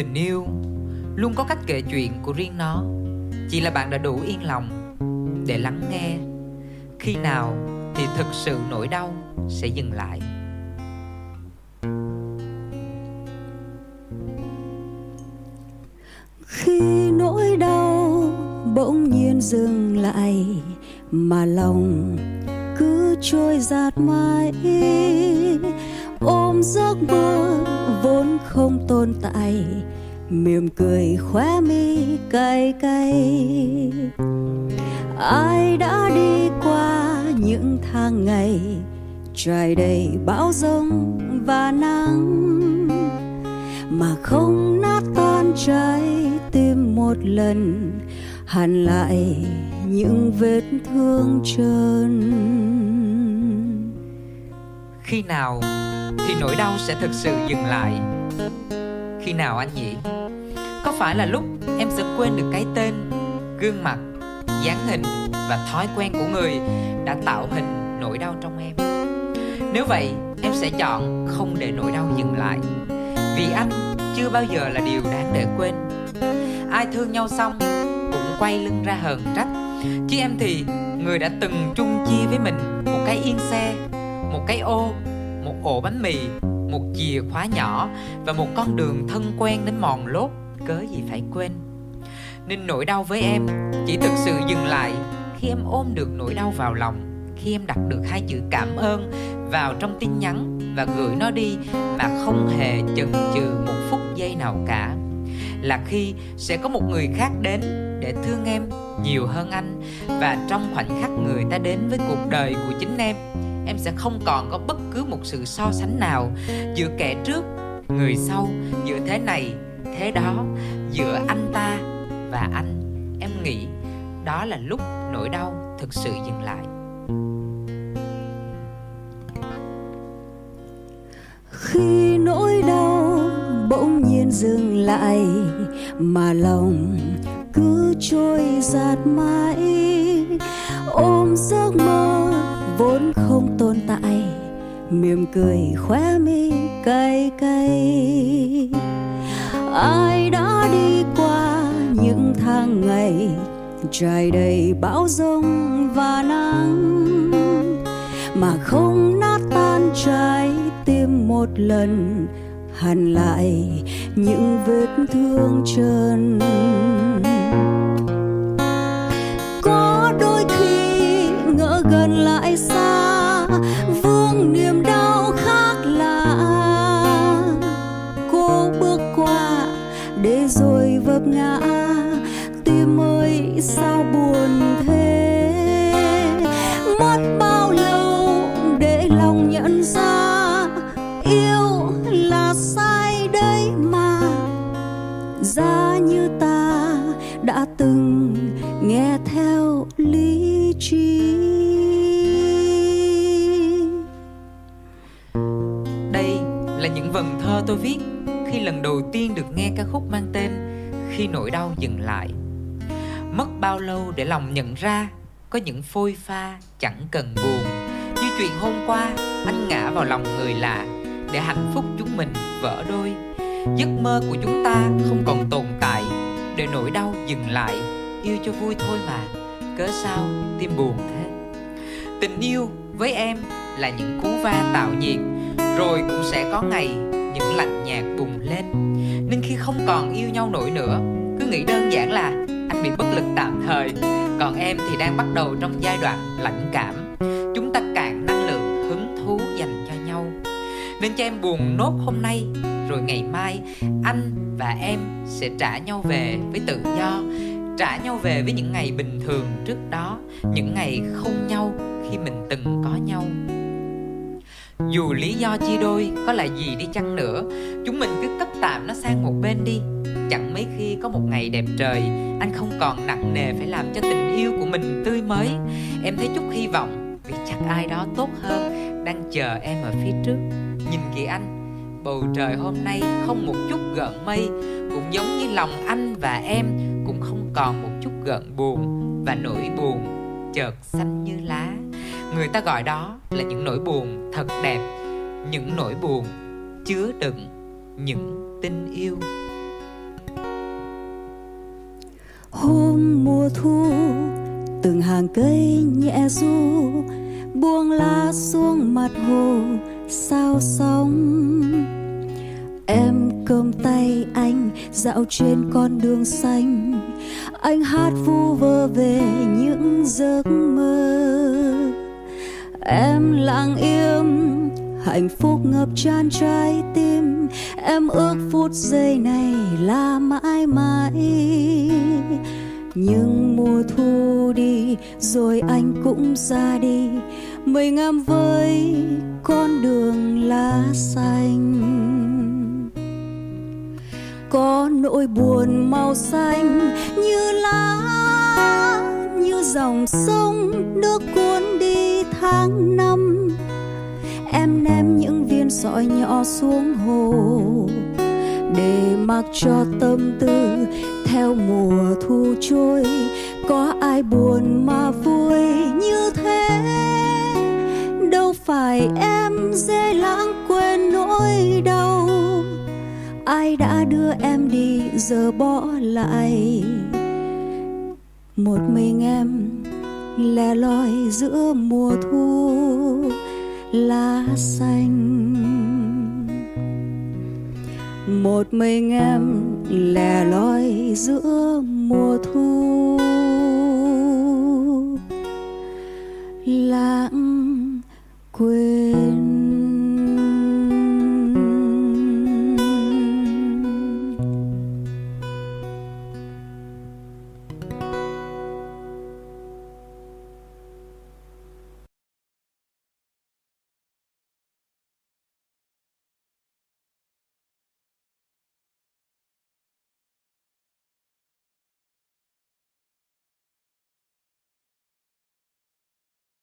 tình yêu. Luôn có cách kể chuyện của riêng nó. Chỉ là bạn đã đủ yên lòng để lắng nghe. Khi nào thì thực sự nỗi đau sẽ dừng lại? Khi nỗi đau bỗng nhiên dừng lại, mà lòng cứ trôi giạt mãi. Ôm giấc mơ vốn không tồn tại mỉm cười khóe mi cay cay. Ai đã đi qua những tháng ngày, trải đầy bão giông và nắng, mà không nát tan trái tim một lần, hàn lại những vết thương trơn. Khi nào thì nỗi đau sẽ thực sự dừng lại? Khi nào anh nhỉ? Có phải là lúc em sẽ quên được cái tên, gương mặt, dáng hình và thói quen của người đã tạo hình nỗi đau trong em? Nếu vậy, em sẽ chọn không để nỗi đau dừng lại, vì anh chưa bao giờ là điều đáng để quên. Ai thương nhau xong cũng quay lưng ra hờn trách, chứ em thì người đã từng chung chia với mình một cái yên xe, một cái ô, một ổ bánh mì một chìa khóa nhỏ và một con đường thân quen đến mòn lốt, cớ gì phải quên. Nên nỗi đau với em chỉ thực sự dừng lại khi em ôm được nỗi đau vào lòng, khi em đặt được hai chữ cảm ơn vào trong tin nhắn và gửi nó đi mà không hề chần chừ một phút giây nào cả. Là khi sẽ có một người khác đến để thương em nhiều hơn anh và trong khoảnh khắc người ta đến với cuộc đời của chính em em sẽ không còn có bất cứ một sự so sánh nào giữa kẻ trước, người sau, giữa thế này, thế đó, giữa anh ta và anh. Em nghĩ đó là lúc nỗi đau thực sự dừng lại. Khi nỗi đau bỗng nhiên dừng lại, mà lòng cứ trôi giạt mãi. Ôm giấc mơ vốn không mỉm cười, khóe mi cay cay. Ai đã đi qua những tháng ngày, trải đầy bão giông và nắng, mà không nát tan trái tim một lần hằn lại những vết thương trơn. Nghe theo lý trí. Đây là những vần thơ tôi viết khi lần đầu tiên được nghe ca khúc mang tên khi nỗi đau dừng lại. Mất bao lâu để lòng nhận ra có những phôi pha chẳng cần buồn. Như chuyện hôm qua, anh ngã vào lòng người lạ để hạnh phúc chúng mình vỡ đôi. Giấc mơ của chúng ta không còn tồn tại để nỗi đau dừng lại yêu cho vui thôi mà, cớ sao tim buồn thế? Tình yêu với em là những cú va tạo nhiệt, rồi cũng sẽ có ngày những lạnh nhạt bùng lên. Nên khi không còn yêu nhau nổi nữa, cứ nghĩ đơn giản là anh bị bất lực tạm thời. Còn em thì đang bắt đầu trong giai đoạn lãnh cảm. Chúng ta cạn năng lượng, hứng thú dành cho nhau. Nên cho em buồn nốt hôm nay, rồi ngày mai anh và em sẽ trả nhau về với tự do trả nhau về với những ngày bình thường trước đó, những ngày không nhau khi mình từng có nhau. Dù lý do chia đôi có là gì đi chăng nữa, chúng mình cứ cất tạm nó sang một bên đi. Chẳng mấy khi có một ngày đẹp trời, anh không còn nặng nề phải làm cho tình yêu của mình tươi mới. Em thấy chút hy vọng, vì chắc ai đó tốt hơn đang chờ em ở phía trước. Nhìn kìa anh, bầu trời hôm nay không một chút gợn mây, cũng giống như lòng anh và em còn một chút gợn buồn và nỗi buồn chợt xanh như lá. Người ta gọi đó là những nỗi buồn thật đẹp, những nỗi buồn chứa đựng những tình yêu. Hôm mùa thu, từng hàng cây nhẹ du buông lá xuống mặt hồ, sao sóng. Em cầm tay anh dạo trên con đường xanh anh hát vu vơ về những giấc mơ. Em lặng im, hạnh phúc ngập tràn trái tim. Em ước phút giây này là mãi mãi. Nhưng mùa thu đi, rồi anh cũng ra đi. Mình em với con đường lá xanh có nỗi buồn màu xanh như lá, như dòng sông nước cuốn đi tháng năm. Em ném những viên sỏi nhỏ xuống hồ để mặc cho tâm tư theo mùa thu trôi. Có ai buồn mà vui như thế? Đâu phải em dễ lãng quên nỗi đau ai đã đưa em đi, giờ bỏ lại. Một mình em lẻ loi giữa mùa thu, lá xanh. Một mình em lẻ loi giữa mùa thu, lãng quên.